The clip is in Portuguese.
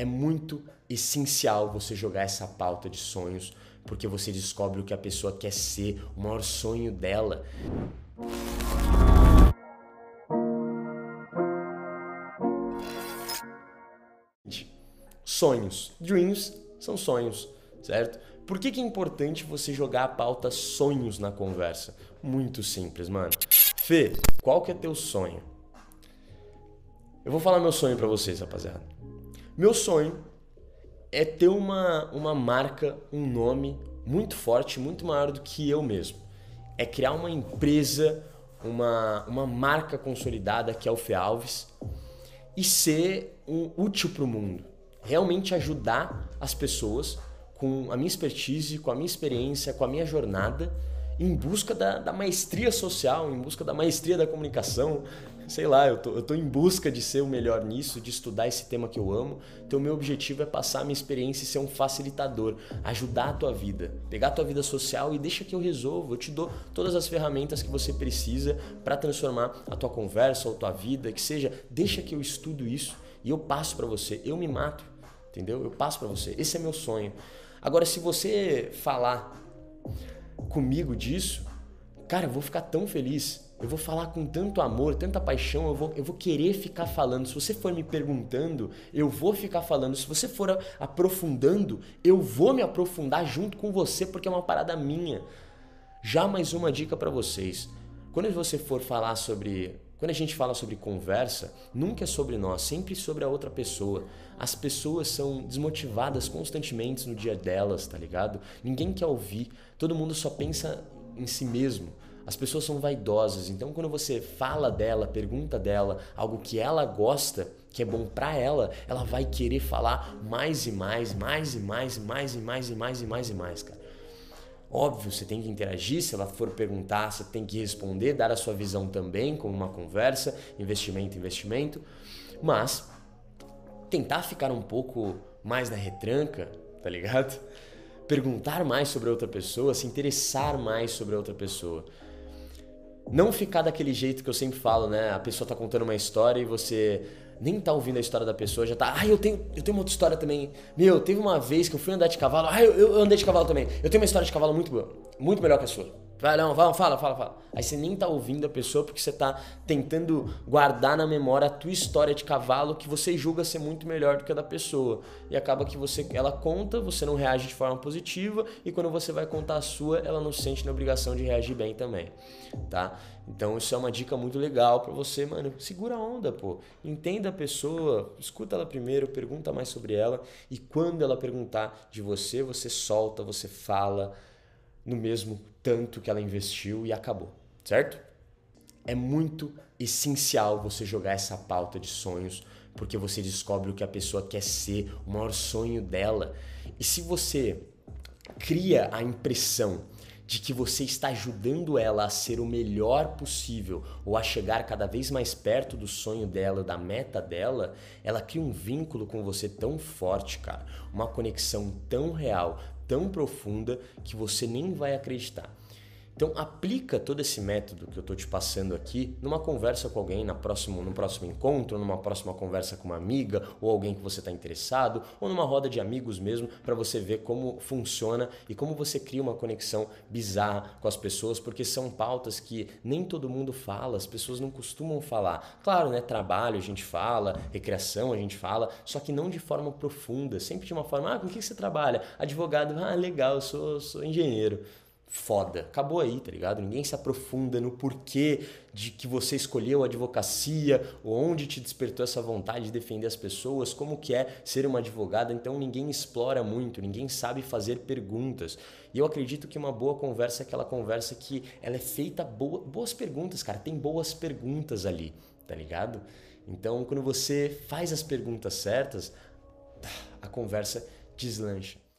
É muito essencial você jogar essa pauta de sonhos, porque você descobre o que a pessoa quer ser, o maior sonho dela. Sonhos. Dreams são sonhos, certo? Por que, que é importante você jogar a pauta sonhos na conversa? Muito simples, mano. Fê, qual que é teu sonho? Eu vou falar meu sonho para vocês, rapaziada. Meu sonho é ter uma, uma marca, um nome muito forte, muito maior do que eu mesmo. É criar uma empresa, uma, uma marca consolidada que é o Fê Alves e ser um útil para o mundo. Realmente ajudar as pessoas com a minha expertise, com a minha experiência, com a minha jornada em busca da, da maestria social, em busca da maestria da comunicação, sei lá, eu tô, eu tô em busca de ser o melhor nisso, de estudar esse tema que eu amo. Então, meu objetivo é passar a minha experiência e ser um facilitador, ajudar a tua vida, pegar a tua vida social e deixa que eu resolvo. Eu te dou todas as ferramentas que você precisa para transformar a tua conversa ou tua vida, que seja, deixa que eu estudo isso e eu passo para você. Eu me mato, entendeu? Eu passo para você. Esse é meu sonho. Agora, se você falar comigo disso, cara, eu vou ficar tão feliz eu vou falar com tanto amor, tanta paixão, eu vou, eu vou querer ficar falando. Se você for me perguntando, eu vou ficar falando. Se você for aprofundando, eu vou me aprofundar junto com você, porque é uma parada minha. Já mais uma dica para vocês. Quando você for falar sobre. Quando a gente fala sobre conversa, nunca é sobre nós, sempre sobre a outra pessoa. As pessoas são desmotivadas constantemente no dia delas, tá ligado? Ninguém quer ouvir, todo mundo só pensa em si mesmo. As pessoas são vaidosas, então quando você fala dela, pergunta dela algo que ela gosta, que é bom para ela, ela vai querer falar mais e mais, mais e mais, mais e mais e mais e mais e mais, cara. Óbvio, você tem que interagir, se ela for perguntar, você tem que responder, dar a sua visão também, como uma conversa, investimento, investimento, mas tentar ficar um pouco mais na retranca, tá ligado? Perguntar mais sobre outra pessoa, se interessar mais sobre outra pessoa. Não ficar daquele jeito que eu sempre falo, né? A pessoa tá contando uma história e você nem tá ouvindo a história da pessoa, já tá. Ah, eu tenho, eu tenho uma outra história também. Meu, teve uma vez que eu fui andar de cavalo. Ah, eu, eu andei de cavalo também. Eu tenho uma história de cavalo muito boa. Muito melhor que a sua. Vai, não, fala, fala, fala, fala. Aí você nem tá ouvindo a pessoa porque você tá tentando guardar na memória a tua história de cavalo que você julga ser muito melhor do que a da pessoa. E acaba que você ela conta, você não reage de forma positiva e quando você vai contar a sua, ela não se sente na obrigação de reagir bem também, tá? Então isso é uma dica muito legal para você, mano. Segura a onda, pô. Entenda a pessoa, escuta ela primeiro, pergunta mais sobre ela e quando ela perguntar de você, você solta, você fala no mesmo tanto que ela investiu e acabou, certo? É muito essencial você jogar essa pauta de sonhos, porque você descobre o que a pessoa quer ser, o maior sonho dela. E se você cria a impressão de que você está ajudando ela a ser o melhor possível ou a chegar cada vez mais perto do sonho dela, da meta dela, ela cria um vínculo com você tão forte, cara, uma conexão tão real, tão profunda que você nem vai acreditar. Então aplica todo esse método que eu estou te passando aqui numa conversa com alguém, na próximo, no próximo encontro, numa próxima conversa com uma amiga ou alguém que você está interessado, ou numa roda de amigos mesmo, para você ver como funciona e como você cria uma conexão bizarra com as pessoas, porque são pautas que nem todo mundo fala, as pessoas não costumam falar. Claro, né? Trabalho a gente fala, recreação a gente fala, só que não de forma profunda, sempre de uma forma, ah, com o que você trabalha? Advogado, ah, legal, eu sou, sou engenheiro foda. Acabou aí, tá ligado? Ninguém se aprofunda no porquê de que você escolheu a advocacia, onde te despertou essa vontade de defender as pessoas, como que é ser uma advogada. Então ninguém explora muito, ninguém sabe fazer perguntas. E eu acredito que uma boa conversa é aquela conversa que ela é feita boa, boas perguntas, cara. Tem boas perguntas ali, tá ligado? Então quando você faz as perguntas certas, a conversa deslancha.